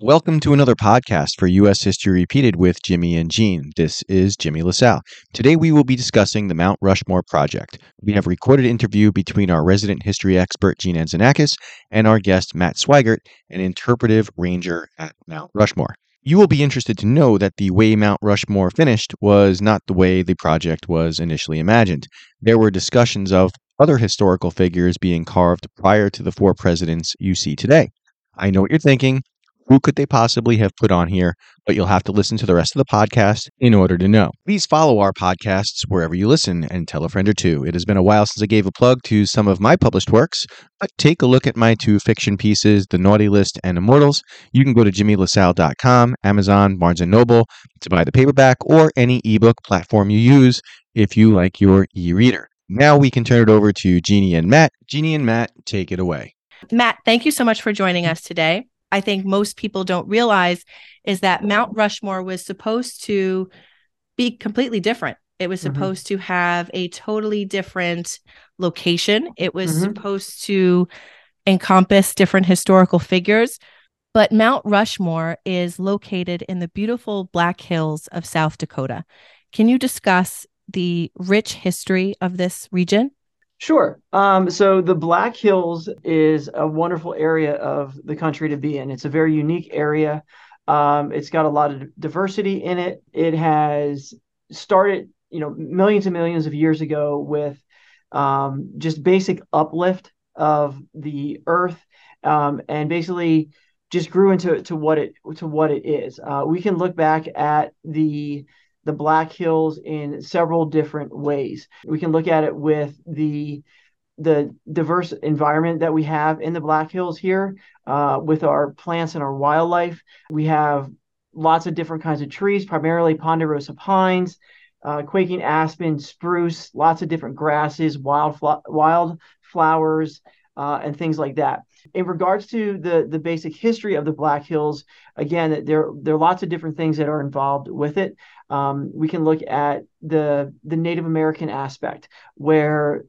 Welcome to another podcast for U.S. History Repeated with Jimmy and Jean. This is Jimmy LaSalle. Today we will be discussing the Mount Rushmore Project. We have a recorded interview between our resident history expert, Jeananne Xenakis, and our guest, Matt Sweigart, an interpretive ranger at Mount Rushmore. You will be interested to know that the way Mount Rushmore finished was not the way the project was initially imagined. There were discussions of other historical figures being carved prior to the four presidents you see today. I know what you're thinking. Who could they possibly have put on here? But you'll have to listen to the rest of the podcast in order to know. Please follow our podcasts wherever you listen and tell a friend or two. It has been a while since I gave a plug to some of my published works, but take a look at my two fiction pieces, The Naughty List and Immortals. You can go to jimmylasalle.com, Amazon, Barnes & Noble to buy the paperback or any ebook platform you use if you like your e-reader. Now we can turn it over to Jeannie and Matt. Jeannie and Matt, take it away. Matt, thank you so much for joining us today. I think most people don't realize is that Mount Rushmore was supposed to be completely different. It was Mhm. supposed to have a totally different location. It was Mhm. supposed to encompass different historical figures. But Mount Rushmore is located in the beautiful Black Hills of South Dakota. Can you discuss the rich history of this region? Sure. Um, so the Black Hills is a wonderful area of the country to be in. It's a very unique area. Um, it's got a lot of diversity in it. It has started, you know, millions and millions of years ago with um, just basic uplift of the earth, um, and basically just grew into to what it to what it is. Uh, we can look back at the the Black Hills in several different ways. We can look at it with the the diverse environment that we have in the Black Hills here, uh, with our plants and our wildlife. We have lots of different kinds of trees, primarily ponderosa pines, uh, quaking aspen, spruce, lots of different grasses, wild wild flowers, uh, and things like that. In regards to the the basic history of the Black Hills, again, there there are lots of different things that are involved with it. Um, we can look at the the Native American aspect, where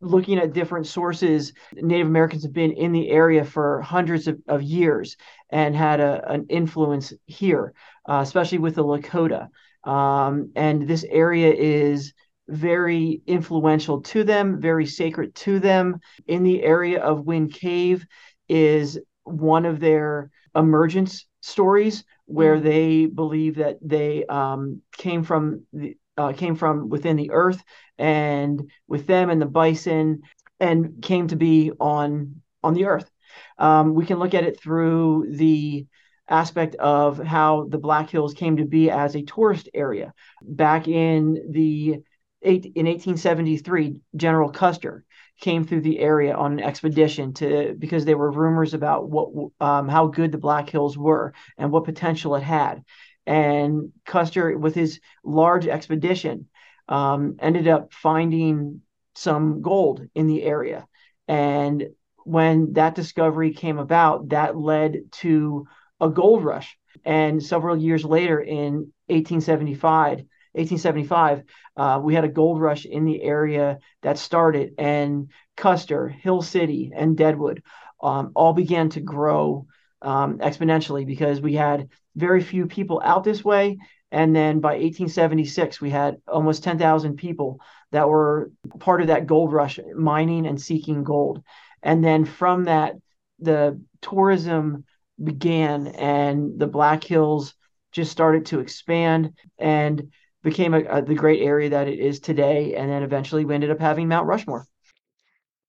looking at different sources, Native Americans have been in the area for hundreds of, of years and had a, an influence here, uh, especially with the Lakota. Um, and this area is very influential to them, very sacred to them. In the area of Wind Cave is one of their emergence stories where Mm. they believe that they um, came from the uh, came from within the earth and with them and the bison and came to be on on the earth. Um, we can look at it through the aspect of how the Black Hills came to be as a tourist area. Back in the in 1873, General Custer came through the area on an expedition to because there were rumors about what um, how good the Black Hills were and what potential it had. And Custer, with his large expedition, um, ended up finding some gold in the area. And when that discovery came about, that led to a gold rush. And several years later, in 1875, 1875, uh, we had a gold rush in the area that started, and Custer, Hill City, and Deadwood um, all began to grow um, exponentially because we had very few people out this way. And then by 1876, we had almost 10,000 people that were part of that gold rush, mining and seeking gold. And then from that, the tourism began, and the Black Hills just started to expand and became a, a, the great area that it is today. And then eventually we ended up having Mount Rushmore.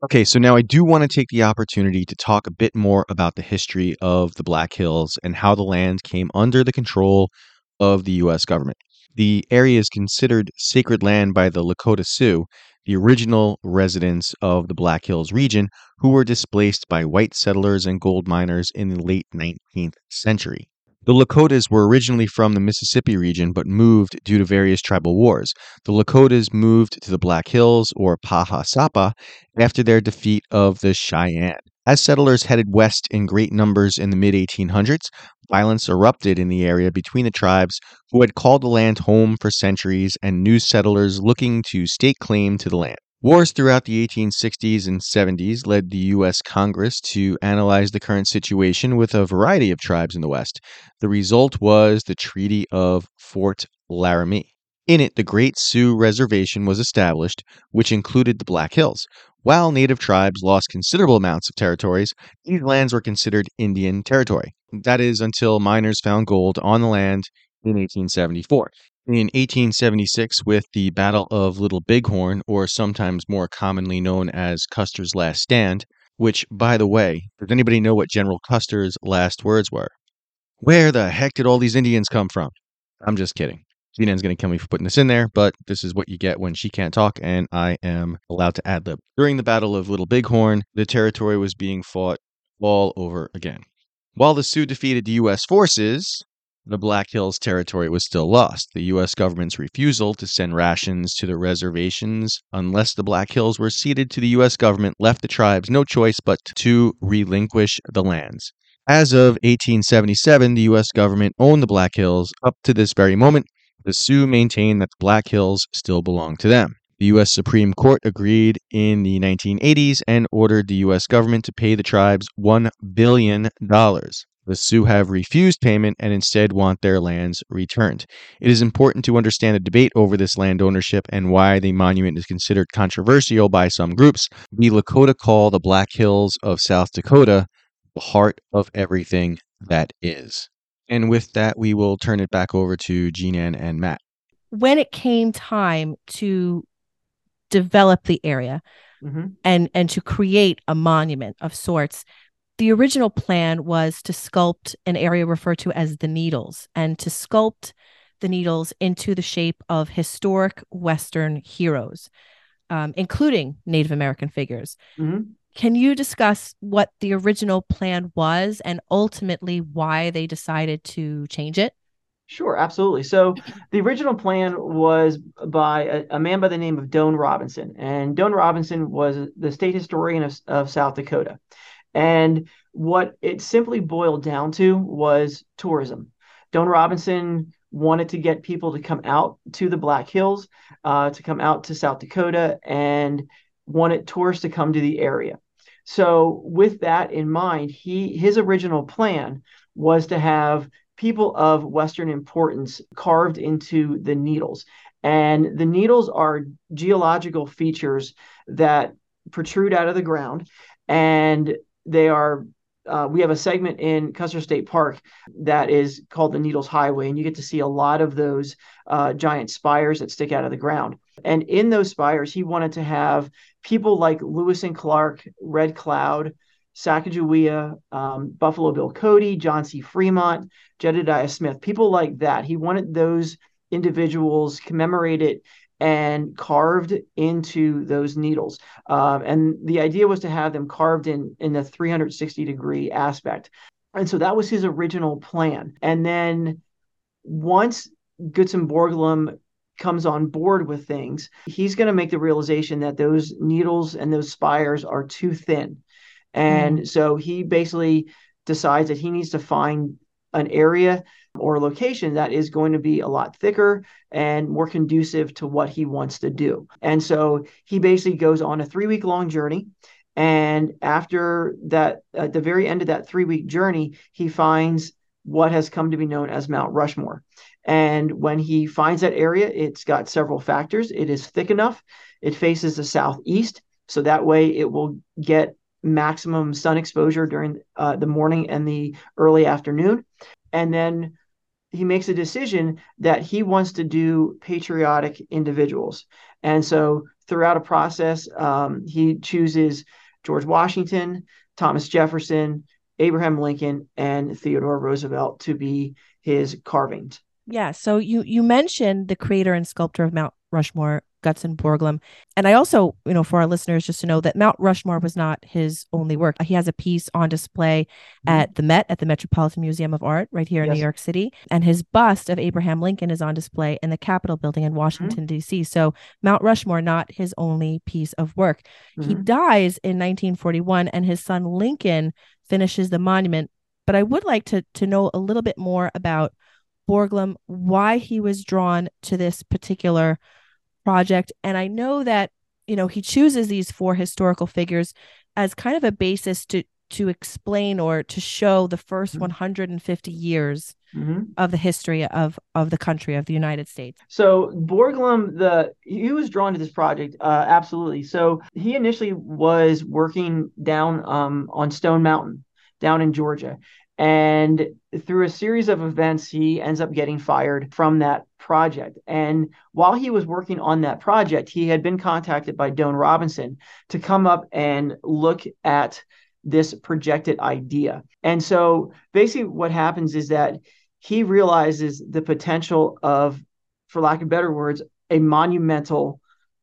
Okay, so now I do want to take the opportunity to talk a bit more about the history of the Black Hills and how the land came under the control of the U.S. government. The area is considered sacred land by the Lakota Sioux, the original residents of the Black Hills region, who were displaced by white settlers and gold miners in the late 19th century. The Lakotas were originally from the Mississippi region but moved due to various tribal wars. The Lakotas moved to the Black Hills, or Paha Sapa, after their defeat of the Cheyenne. As settlers headed west in great numbers in the mid 1800s, violence erupted in the area between the tribes who had called the land home for centuries and new settlers looking to stake claim to the land. Wars throughout the 1860s and 70s led the U.S. Congress to analyze the current situation with a variety of tribes in the West. The result was the Treaty of Fort Laramie. In it, the Great Sioux Reservation was established, which included the Black Hills. While native tribes lost considerable amounts of territories, these lands were considered Indian territory. That is until miners found gold on the land in 1874. In 1876, with the Battle of Little Bighorn, or sometimes more commonly known as Custer's Last Stand, which, by the way, does anybody know what General Custer's last words were? Where the heck did all these Indians come from? I'm just kidding. Gina's going to kill me for putting this in there, but this is what you get when she can't talk, and I am allowed to ad lib. During the Battle of Little Bighorn, the territory was being fought all over again. While the Sioux defeated the U.S. forces, the Black Hills territory was still lost. The U.S. government's refusal to send rations to the reservations unless the Black Hills were ceded to the U.S. government left the tribes no choice but to relinquish the lands. As of 1877, the U.S. government owned the Black Hills. Up to this very moment, the Sioux maintain that the Black Hills still belong to them. The U.S. Supreme Court agreed in the 1980s and ordered the U.S. government to pay the tribes $1 billion. The Sioux have refused payment and instead want their lands returned. It is important to understand the debate over this land ownership and why the monument is considered controversial by some groups. The Lakota call the Black Hills of South Dakota the heart of everything that is. And with that, we will turn it back over to Jean and Matt. When it came time to develop the area mm-hmm. and and to create a monument of sorts, the original plan was to sculpt an area referred to as the Needles and to sculpt the Needles into the shape of historic Western heroes, um, including Native American figures. Mm-hmm. Can you discuss what the original plan was and ultimately why they decided to change it? Sure, absolutely. So the original plan was by a, a, man by the name of Doane Robinson, and Doane Robinson was the state historian of, of South Dakota. And what it simply boiled down to was tourism. Doane Robinson wanted to get people to come out to the Black Hills, uh, to come out to South Dakota, and wanted tourists to come to the area. So, with that in mind, he his original plan was to have people of Western importance carved into the needles. And the needles are geological features that protrude out of the ground and they are uh, we have a segment in Custer State Park that is called the Needles Highway, and you get to see a lot of those uh, giant spires that stick out of the ground. And in those spires, he wanted to have people like Lewis and Clark, Red Cloud, Sacagawea, um, Buffalo Bill Cody, John C. Fremont, Jedediah Smith, people like that. He wanted those individuals commemorated and carved into those needles. Um, and the idea was to have them carved in in the 360 degree aspect. And so that was his original plan. And then once Gutzon Borglum comes on board with things, he's going to make the realization that those needles and those spires are too thin. And mm. so he basically decides that he needs to find an area or location that is going to be a lot thicker and more conducive to what he wants to do. And so he basically goes on a three week long journey. And after that, at the very end of that three week journey, he finds what has come to be known as Mount Rushmore. And when he finds that area, it's got several factors. It is thick enough, it faces the southeast. So that way it will get maximum sun exposure during uh, the morning and the early afternoon. And then he makes a decision that he wants to do patriotic individuals. And so throughout a process, um, he chooses George Washington, Thomas Jefferson, Abraham Lincoln, and Theodore Roosevelt to be his carvings. Yeah. So you you mentioned the creator and sculptor of Mount Rushmore, Gutzon Borglum. And I also, you know, for our listeners, just to know that Mount Rushmore was not his only work. He has a piece on display mm-hmm. at the Met, at the Metropolitan Museum of Art, right here in yes. New York City. And his bust of Abraham Lincoln is on display in the Capitol building in Washington, mm-hmm. D.C. So Mount Rushmore, not his only piece of work. Mm-hmm. He dies in 1941, and his son Lincoln finishes the monument. But I would like to, to know a little bit more about Borglum, why he was drawn to this particular project. And I know that you know, he chooses these four historical figures as kind of a basis to to explain or to show the 1st mm-hmm. 150 years mm-hmm. of the history of of the country of the United States. So Borglum, the he was drawn to this project uh, absolutely. So he initially was working down um, on Stone Mountain down in Georgia. And through a series of events, he ends up getting fired from that project. And while he was working on that project, he had been contacted by Doane Robinson to come up and look at this projected idea. And so basically, what happens is that he realizes the potential of, for lack of better words, a monumental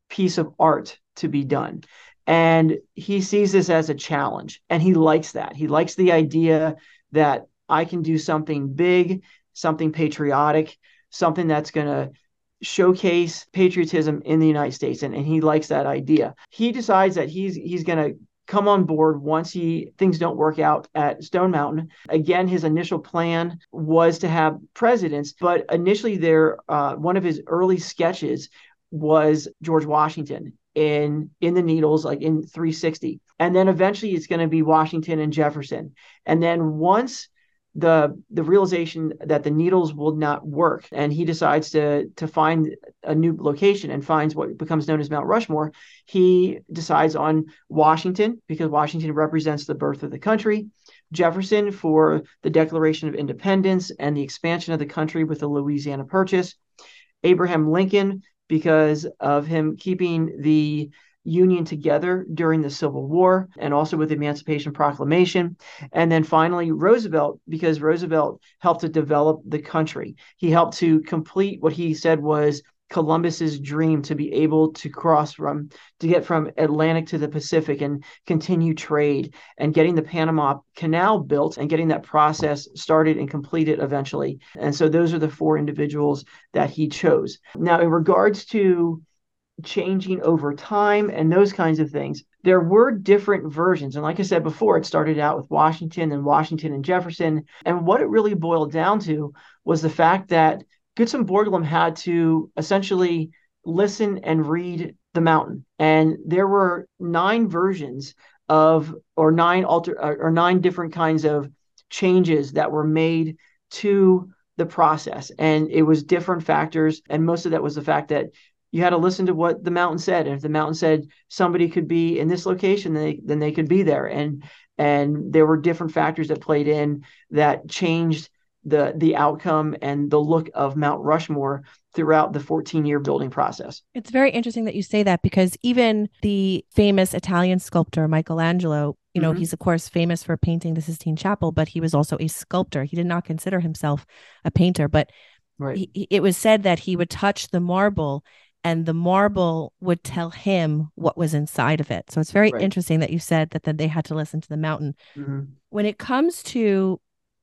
piece of art to be done. And he sees this as a challenge and he likes that. He likes the idea that I can do something big, something patriotic, something that's going to showcase patriotism in the United States and, and he likes that idea. He decides that he's he's going to come on board once he things don't work out at Stone Mountain. Again, his initial plan was to have presidents, but initially there uh, one of his early sketches was George Washington in in the needles like in 360 and then eventually it's going to be Washington and Jefferson. And then once the the realization that the needles will not work and he decides to to find a new location and finds what becomes known as Mount Rushmore he decides on Washington because Washington represents the birth of the country. Jefferson for the Declaration of Independence and the expansion of the country with the Louisiana Purchase. Abraham Lincoln because of him keeping the Union together during the Civil War and also with the Emancipation Proclamation. And then finally, Roosevelt, because Roosevelt helped to develop the country. He helped to complete what he said was Columbus's dream to be able to cross from to get from Atlantic to the Pacific and continue trade and getting the Panama Canal built and getting that process started and completed eventually. And so those are the four individuals that he chose. Now in regards to changing over time and those kinds of things. There were different versions. And like I said before, it started out with Washington and Washington and Jefferson. And what it really boiled down to was the fact that Gutzon Borglum had to essentially listen and read the mountain. And there were nine versions of, or nine alter, or nine different kinds of changes that were made to the process. And it was different factors. And most of that was the fact that you had to listen to what the mountain said. And if the mountain said somebody could be in this location, then they, then they could be there. And and there were different factors that played in that changed the the outcome and the look of Mount Rushmore throughout the 14 year building process. It's very interesting that you say that because even the famous Italian sculptor Michelangelo, you know, mm-hmm. he's of course famous for painting the Sistine Chapel, but he was also a sculptor. He did not consider himself a painter, but right. he, it was said that he would touch the marble and the marble would tell him what was inside of it. So it's very right. interesting that you said that, that they had to listen to the mountain. Mm-hmm. When it comes to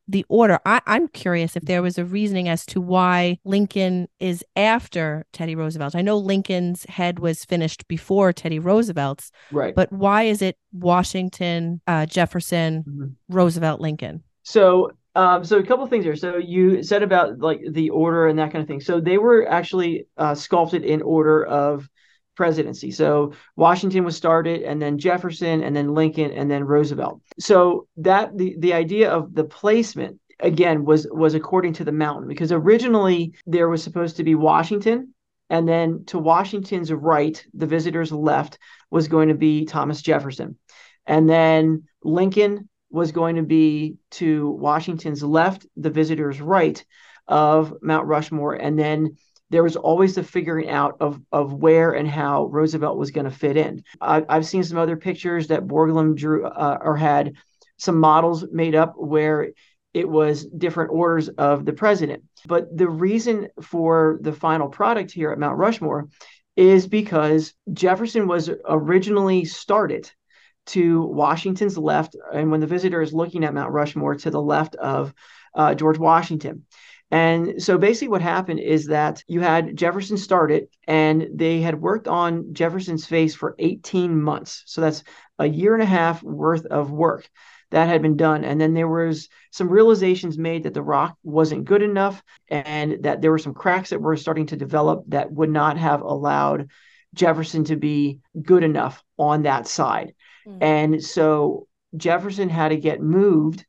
the order, I, I'm curious if there was a reasoning as to why Lincoln is after Teddy Roosevelt. I know Lincoln's head was finished before Teddy Roosevelt's, right? But why is it Washington, uh, Jefferson, mm-hmm. Roosevelt, Lincoln? So um, so a couple of things here. So you said about like the order and that kind of thing. So they were actually uh, sculpted in order of presidency. So Washington was started, and then Jefferson, and then Lincoln, and then Roosevelt. So that the the idea of the placement again was was according to the mountain because originally there was supposed to be Washington. And then to Washington's right, the visitor's left was going to be Thomas Jefferson. And then Lincoln was going to be to Washington's left, the visitor's right of Mount Rushmore. And then there was always the figuring out of, of where and how Roosevelt was going to fit in. I, have seen some other pictures that Borglum drew uh, or had some models made up where it was different orders of the president. But the reason for the final product here at Mount Rushmore is because Jefferson was originally started to Washington's left, and when the visitor is looking at Mount Rushmore, to the left of uh, George Washington. And so basically, what happened is that you had Jefferson started, and they had worked on Jefferson's face for 18 months. So that's a year and a half worth of work that had been done. And then there was some realizations made that the rock wasn't good enough, and that there were some cracks that were starting to develop that would not have allowed Jefferson to be good enough on that side. Mm. And so Jefferson had to get moved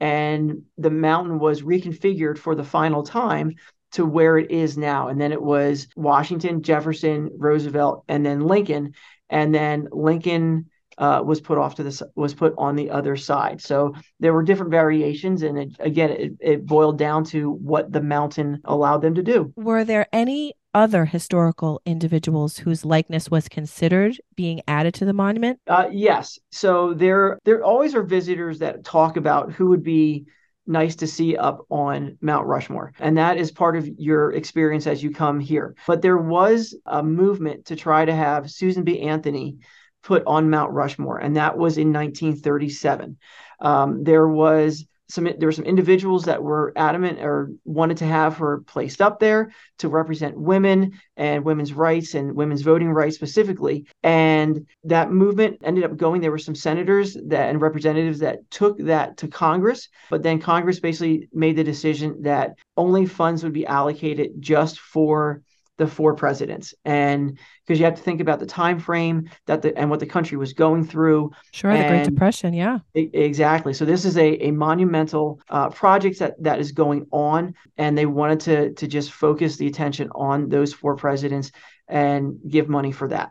and the mountain was reconfigured for the final time to where it is now. And then it was Washington, Jefferson, Roosevelt, and then Lincoln. And then Lincoln uh, was put off to this was put on the other side. So there were different variations, and it, again, it, it boiled down to what the mountain allowed them to do. Were there any other historical individuals whose likeness was considered being added to the monument? Uh, yes. So there there always are visitors that talk about who would be nice to see up on Mount Rushmore. And that is part of your experience as you come here. But there was a movement to try to have Susan B. Anthony put on Mount Rushmore, and that was in 1937. Um, there was some there were some individuals that were adamant or wanted to have her placed up there to represent women and women's rights and women's voting rights specifically. And that movement ended up going. There were some senators that and representatives that took that to congress. But then congress basically made the decision that only funds would be allocated just for the four presidents. And because you have to think about the time frame that the and what the country was going through. Sure and the great depression yeah. exactly. So this is a, a monumental uh, project that that is going on and they wanted to to just focus the attention on those four presidents and give money for that.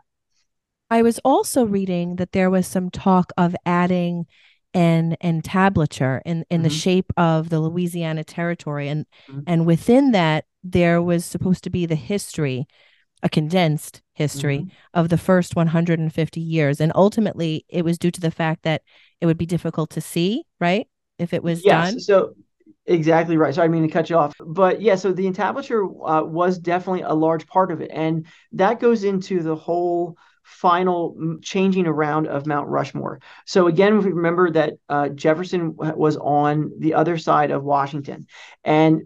I was also reading that there was some talk of adding an entablature in in mm-hmm. the shape of the Louisiana territory and mm-hmm. and within that there was supposed to be the history a condensed history mm-hmm. of the first 150 years and ultimately it was due to the fact that it would be difficult to see right if it was yes, done so exactly right so i mean to cut you off but yeah so the entablature uh, was definitely a large part of it and that goes into the whole final changing around of Mount Rushmore. So again, if we remember that uh, Jefferson was on the other side of Washington, and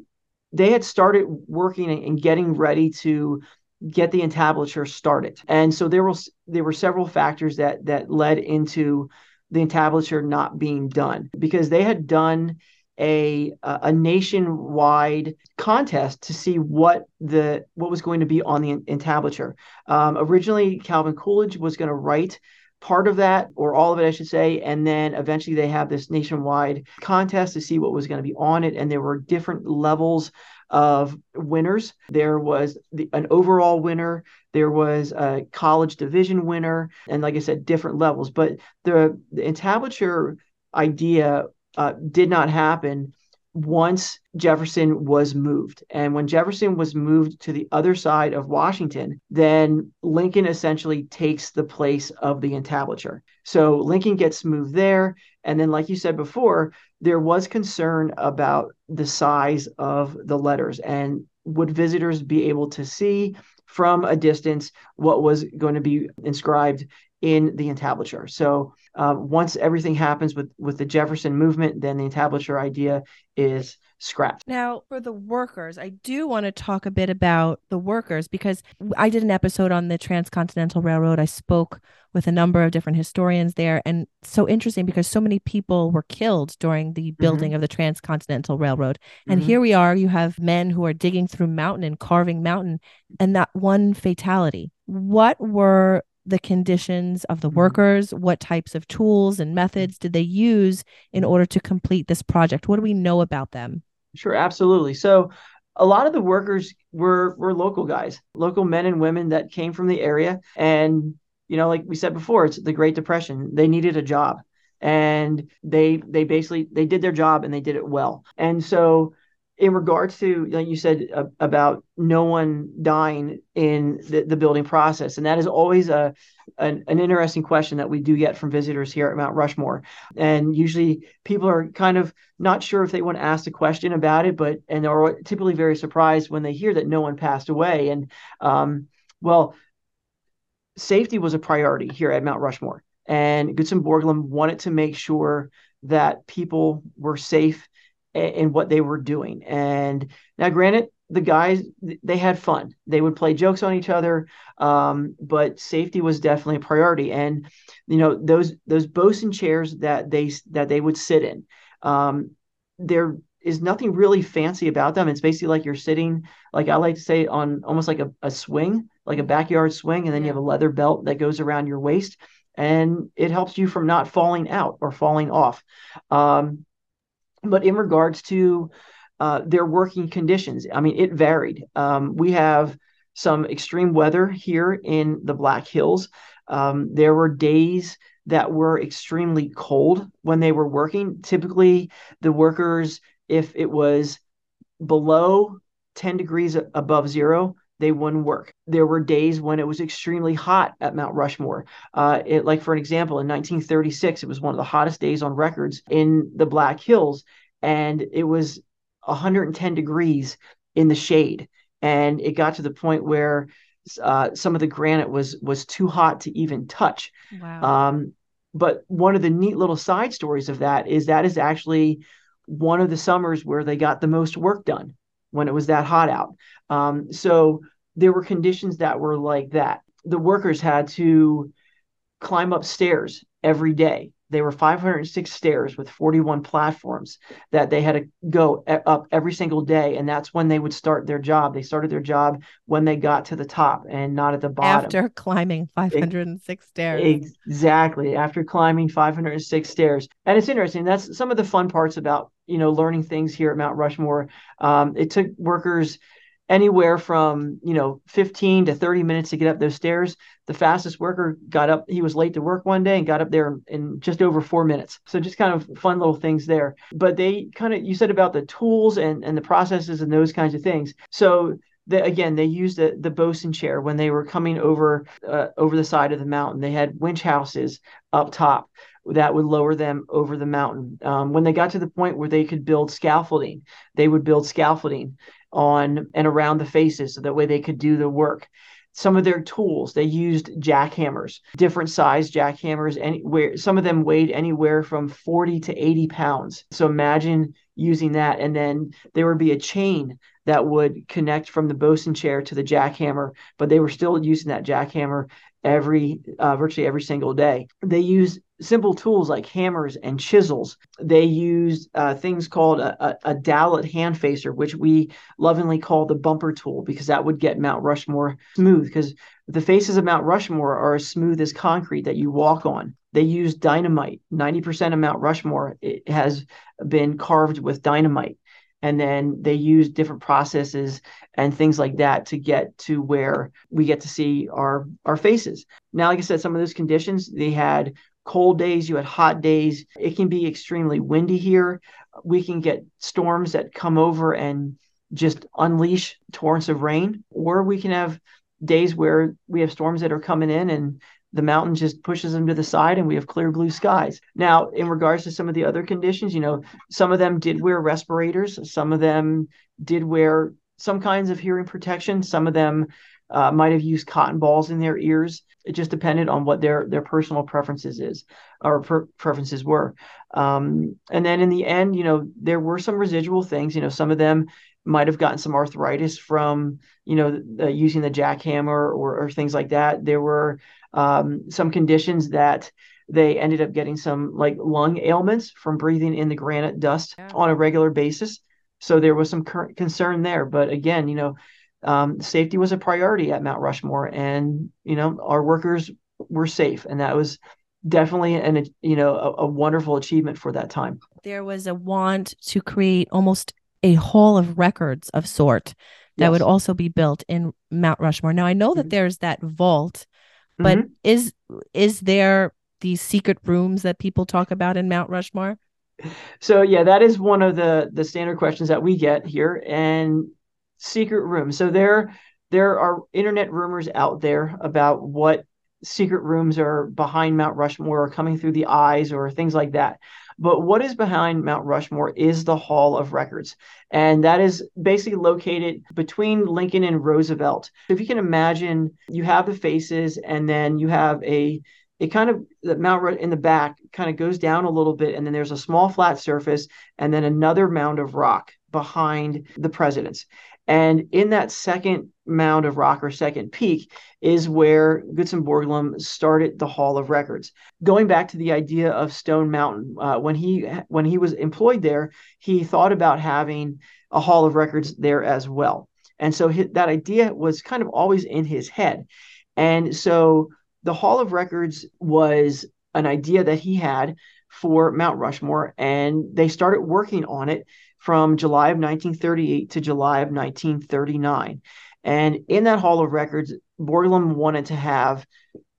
they had started working and getting ready to get the entablature started. And so there was there were several factors that that led into the entablature not being done because they had done a a nationwide contest to see what the what was going to be on the entablature. Um, originally, Calvin Coolidge was going to write part of that or all of it, I should say, and then eventually they have this nationwide contest to see what was going to be on it, and there were different levels of winners. There was the, an overall winner, there was a college division winner, and like I said, different levels. But the, the entablature idea uh, did not happen once Jefferson was moved. And when Jefferson was moved to the other side of Washington, then Lincoln essentially takes the place of the entablature. So Lincoln gets moved there. And then, like you said before, there was concern about the size of the letters and would visitors be able to see from a distance what was going to be inscribed in the entablature. So uh, once everything happens with with the Jefferson movement, then the entablature idea is scrapped. Now, for the workers, I do want to talk a bit about the workers because I did an episode on the Transcontinental Railroad. I spoke with a number of different historians there, and so interesting because so many people were killed during the mm-hmm. building mm-hmm. of the Transcontinental Railroad. And mm-hmm. here we are, you have men who are digging through mountain and carving mountain, and that one fatality. What were the conditions of the mm-hmm. workers? What types of tools and methods did they use in order to complete this project? What do we know about them? Sure, absolutely. So a lot of the workers were were local guys, local men and women that came from the area and you know, like we said before, it's the Great Depression. They needed a job and they they basically they did their job and they did it well. And so in regards to like you said uh, about no one dying in the, the building process. And that is always a an, an, interesting question that we do get from visitors here at mount rushmore. And usually people are kind of not sure if they want to ask a question about it but and are typically very surprised when they hear that no one passed away. And um, well safety was a priority here at mount rushmore. And Gutzon Borglum wanted to make sure that people were safe in what they were doing. And now, granted, the guys they had fun. They would play jokes on each other, um, but safety was definitely a priority. And you know those those bosun chairs that they that they would sit in, um, they're nothing really fancy about them. It's basically like you're sitting, like I like to say, on almost like a, a swing, like a backyard swing, and then you have a leather belt that goes around your waist, and it helps you from not falling out or falling off. Um, but in regards to uh, their working conditions, I mean, it varied. Um, we have some extreme weather here in the Black Hills. Um, there were days that were extremely cold when they were working. Typically, the workers, if it was below 10 degrees above zero, they wouldn't work. There were days when it was extremely hot at Mount Rushmore. Uh, it, like, for an example, in 1936, it was one of the hottest days on records in the Black Hills, and it was 110 degrees in the shade. And it got to the point where uh, some of the granite was was too hot to even touch. Wow. Um, but one of the neat little side stories of that is that is actually one of the summers where they got the most work done when it was that hot out. Um, so there were conditions that were like that. The workers had to climb up stairs every day they were 506 stairs with 41 platforms that they had to go up every single day. And that's when they would start their job. They started their job when they got to the top and not at the bottom. After climbing 506 it, stairs. Exactly. After climbing 506 stairs. And it's interesting. That's some of the fun parts about, you know, learning things here at Mount Rushmore. Um, it took workers anywhere from you know 15 to 30 minutes to get up those stairs. The fastest worker got up he was late to work one day and got up there in just over four minutes. So just kind of fun little things there. But they kind of you said about the tools and and the processes and those kinds of things. So the, again, they used the, the bosun chair when they were coming over uh, over the side of the mountain. They had winch houses up top that would lower them over the mountain. Um, when they got to the point where they could build scaffolding, they would build scaffolding on and around the faces so that way they could do the work. Some of their tools they used jackhammers different size jackhammers anywhere some of them weighed anywhere from 40 to 80 pounds. So imagine using that and then there would be a chain that would connect from the bosun chair to the jackhammer but they were still using that jackhammer every uh, virtually every single day. They used simple tools like hammers and chisels. They used uh, things called a, a, a hand facer, which we lovingly call the bumper tool because that would get Mount Rushmore smooth because the faces of Mount Rushmore are as smooth as concrete that you walk on. They use dynamite. 90% of Mount Rushmore has been carved with dynamite. And then they use different processes and things like that to get to where we get to see our our faces. Now, like I said, some of those conditions they had cold days, you had hot days. It can be extremely windy here. We can get storms that come over and just unleash torrents of rain, or we can have days where we have storms that are coming in and the mountain just pushes them to the side and we have clear blue skies. Now, in regards to some of the other conditions, you know, some of them did wear respirators, some of them did wear some kinds of hearing protection, some of them uh, might have used cotton balls in their ears. It just depended on what their their personal preferences is or per- preferences were. Um, and then in the end, you know, there were some residual things. You know, some of them might have gotten some arthritis from you know the, using the jackhammer or, or things like that. There were um, some conditions that they ended up getting some like lung ailments from breathing in the granite dust yeah. on a regular basis. So there was some cur- concern there. But again, you know, um, safety was a priority at Mount Rushmore, and you know our workers were safe, and that was definitely an you know a, a wonderful achievement for that time. There was a want to create almost a hall of records of sort that yes. would also be built in Mount Rushmore. Now I know that mm-hmm. there's that vault, but mm-hmm. is is there these secret rooms that people talk about in Mount Rushmore? So yeah, that is one of the the standard questions that we get here, and secret rooms. So there there are internet rumors out there about what secret rooms are behind Mount Rushmore or coming through the eyes or things like that. But what is behind Mount Rushmore is the Hall of Records. And that is basically located between Lincoln and Roosevelt. If you can imagine, you have the faces and then you have a it kind of the mount in the back kind of goes down a little bit and then there's a small flat surface and then another mound of rock behind the presidents. And in that second mound of rock or second peak is where Gutzon Borglum started the Hall of Records. Going back to the idea of Stone Mountain, uh, when he when he was employed there, he thought about having a Hall of Records there as well. And so his, that idea was kind of always in his head. And so the Hall of Records was an idea that he had for Mount Rushmore, and they started working on it from July of 1938 to July of 1939. And in that Hall of Records, Borglum wanted to have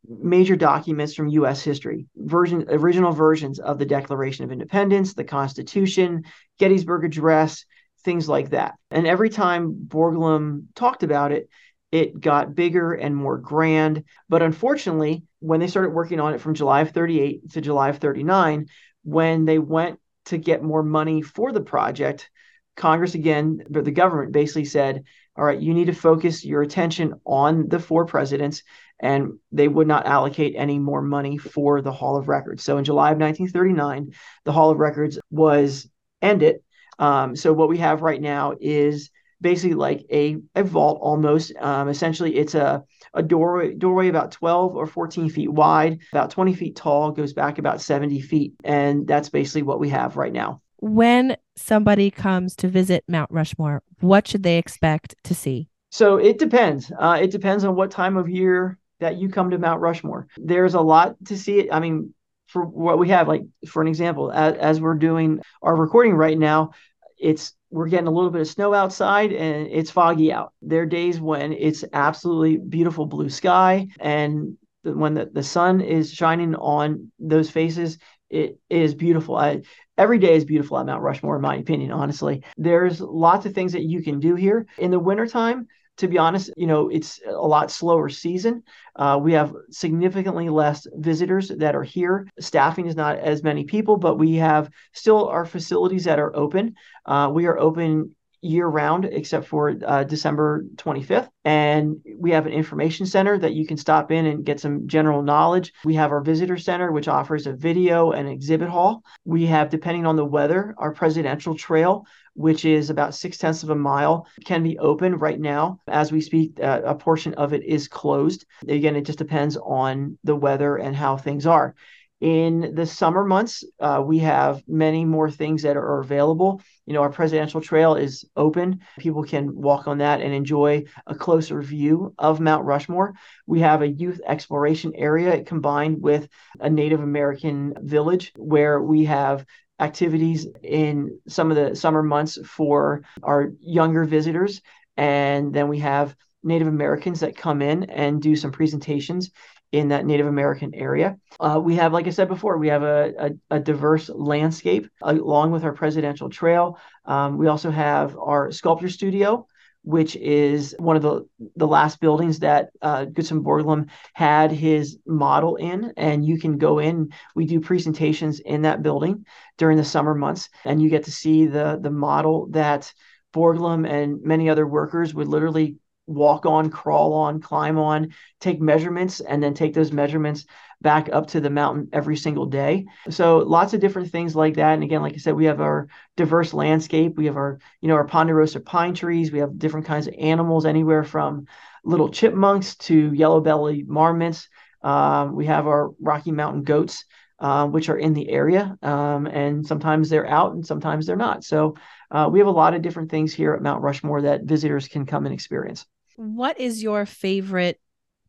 major documents from U.S. history, version, original versions of the Declaration of Independence, the Constitution, Gettysburg Address, things like that. And every time Borglum talked about it, it got bigger and more grand. But unfortunately, when they started working on it from July of 38 to July of 39, when they went to get more money for the project, Congress again, the government basically said, all right, you need to focus your attention on the four presidents, and they would not allocate any more money for the Hall of Records. So in July of 1939, the Hall of Records was ended. Um, so what we have right now is basically like a, a vault almost. Um, essentially, it's a, a doorway, doorway about 12 or 14 feet wide, about 20 feet tall, goes back about 70 feet. And that's basically what we have right now. When somebody comes to visit Mount Rushmore, what should they expect to see? So it depends. Uh, it depends on what time of year that you come to Mount Rushmore. There's a lot to see. I mean, for what we have, like for an example, as, as we're doing our recording right now, it's we're getting a little bit of snow outside and it's foggy out. There are days when it's absolutely beautiful blue sky and when the, the sun is shining on those faces, it is beautiful. I, every day is beautiful at Mount Rushmore, in my opinion, honestly. There's lots of things that you can do here. In the wintertime, to be honest, you know, it's a lot slower season. Uh, we have significantly less visitors that are here. Staffing is not as many people, but we have still our facilities that are open. Uh, we are open year round except for uh, December 25th. And we have an information center that you can stop in and get some general knowledge. We have our visitor center, which offers a video and exhibit hall. We have, depending on the weather, our presidential trail, which is about six tenths of a mile, can be open right now. As we speak, uh, a portion of it is closed. Again, it just depends on the weather and how things are. In the summer months, uh, we have many more things that are available. You know, our presidential trail is open. People can walk on that and enjoy a closer view of Mount Rushmore. We have a youth exploration area combined with a Native American village where we have activities in some of the summer months for our younger visitors. And then we have Native Americans that come in and do some presentations in that Native American area. Uh, we have, like I said before, we have a, a, a diverse landscape along with our presidential trail. Um, we also have our sculpture studio, which is one of the, the last buildings that uh, Gutzon Borglum had his model in. And you can go in. We do presentations in that building during the summer months, and you get to see the, the model that Borglum and many other workers would literally walk on, crawl on, climb on, take measurements, and then take those measurements back up to the mountain every single day. So lots of different things like that. And again, like I said, we have our diverse landscape. We have our, you know, our ponderosa pine trees. We have different kinds of animals, anywhere from little chipmunks to yellow-bellied marmots. Um, we have our Rocky Mountain goats. Uh, which are in the area, um, and sometimes they're out and sometimes they're not. So uh, we have a lot of different things here at Mount Rushmore that visitors can come and experience. What is your favorite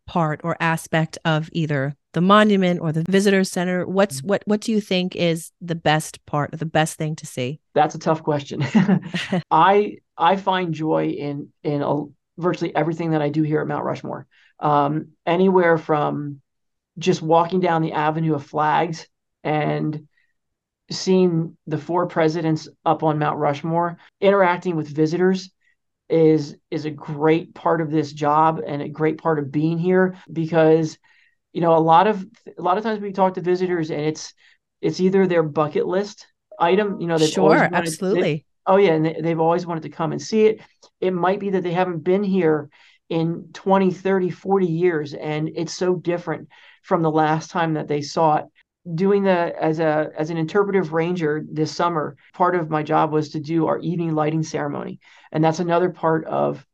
part or aspect of either the monument or the visitor center? What's what what do you think is the best part or the best thing to see? That's a tough question. I I find joy in in a, virtually everything that I do here at Mount Rushmore. Um, anywhere from just walking down the avenue of flags and seeing the four presidents up on Mount Rushmore, interacting with visitors is is a great part of this job and a great part of being here because you know a lot of a lot of times we talk to visitors and it's it's either their bucket list item you know they've sure wanted, absolutely. they, oh yeah and they, they've always wanted to come and see it. It might be that they haven't been here in 20 30 40 years and it's so different from the last time that they saw it doing the as a as an interpretive ranger this summer part of my job was to do our evening lighting ceremony. And that's another part of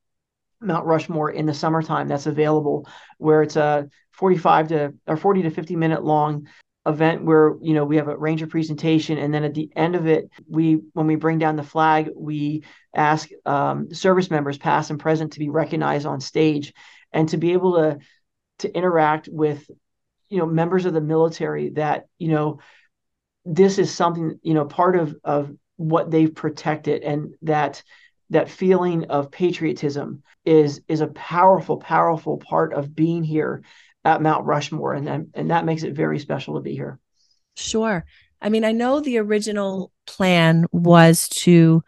mount rushmore in the summertime that's available where it's a 45 to or 40 to 50 minute long event where you know we have a ranger presentation. And then at the end of it we when we bring down the flag we ask um, service members past and present to be recognized on stage and to be able to to interact with you know members of the military that you know this is something you know part of of what they've protected and that that feeling of patriotism is is a powerful powerful part of being here at Mount Rushmore and and, that makes it very special to be here. Sure. I mean, I know the original plan was to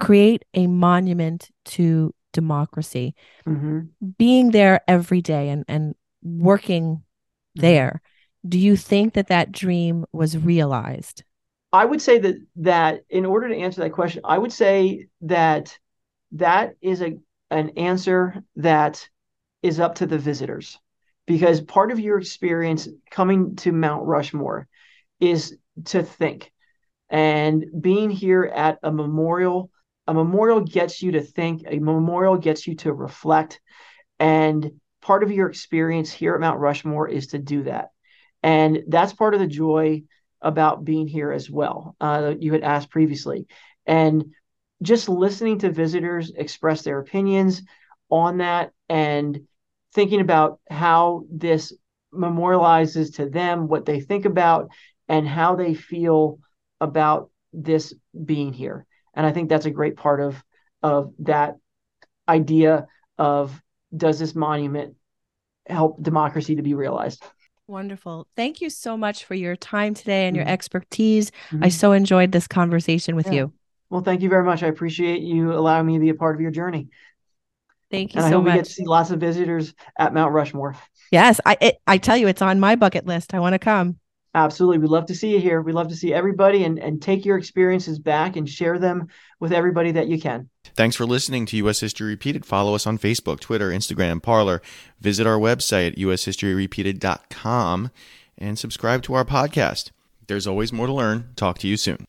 create a monument to democracy. Mm-hmm. Being there every day and and working. Mm-hmm. there. Do you think that that dream was realized? I would say that that in order to answer that question, I would say that that is a an answer that is up to the visitors because part of your experience coming to Mount Rushmore is to think. And being here at a memorial, a memorial gets you to think, a memorial gets you to reflect. And part of your experience here at Mount Rushmore is to do that. And that's part of the joy about being here as well. Uh, you had asked previously. And just listening to visitors express their opinions on that and thinking about how this memorializes to them what they think about and how they feel about this being here. And I think that's a great part of of that idea of does this monument help democracy to be realized. Wonderful. Thank you so much for your time today and mm-hmm. your expertise. Mm-hmm. I so enjoyed this conversation with yeah. you. Well, thank you very much. I appreciate you allowing me to be a part of your journey. Thank you and so I hope much. We get to see lots of visitors at Mount Rushmore. Yes, I it, I tell you, it's on my bucket list. I want to come. Absolutely. We'd love to see you here. We'd love to see everybody and, and take your experiences back and share them with everybody that you can. Thanks for listening to U.S. History Repeated. Follow us on Facebook, Twitter, Instagram, Parler. Visit our website at ushistoryrepeated.com and subscribe to our podcast. There's always more to learn. Talk to you soon.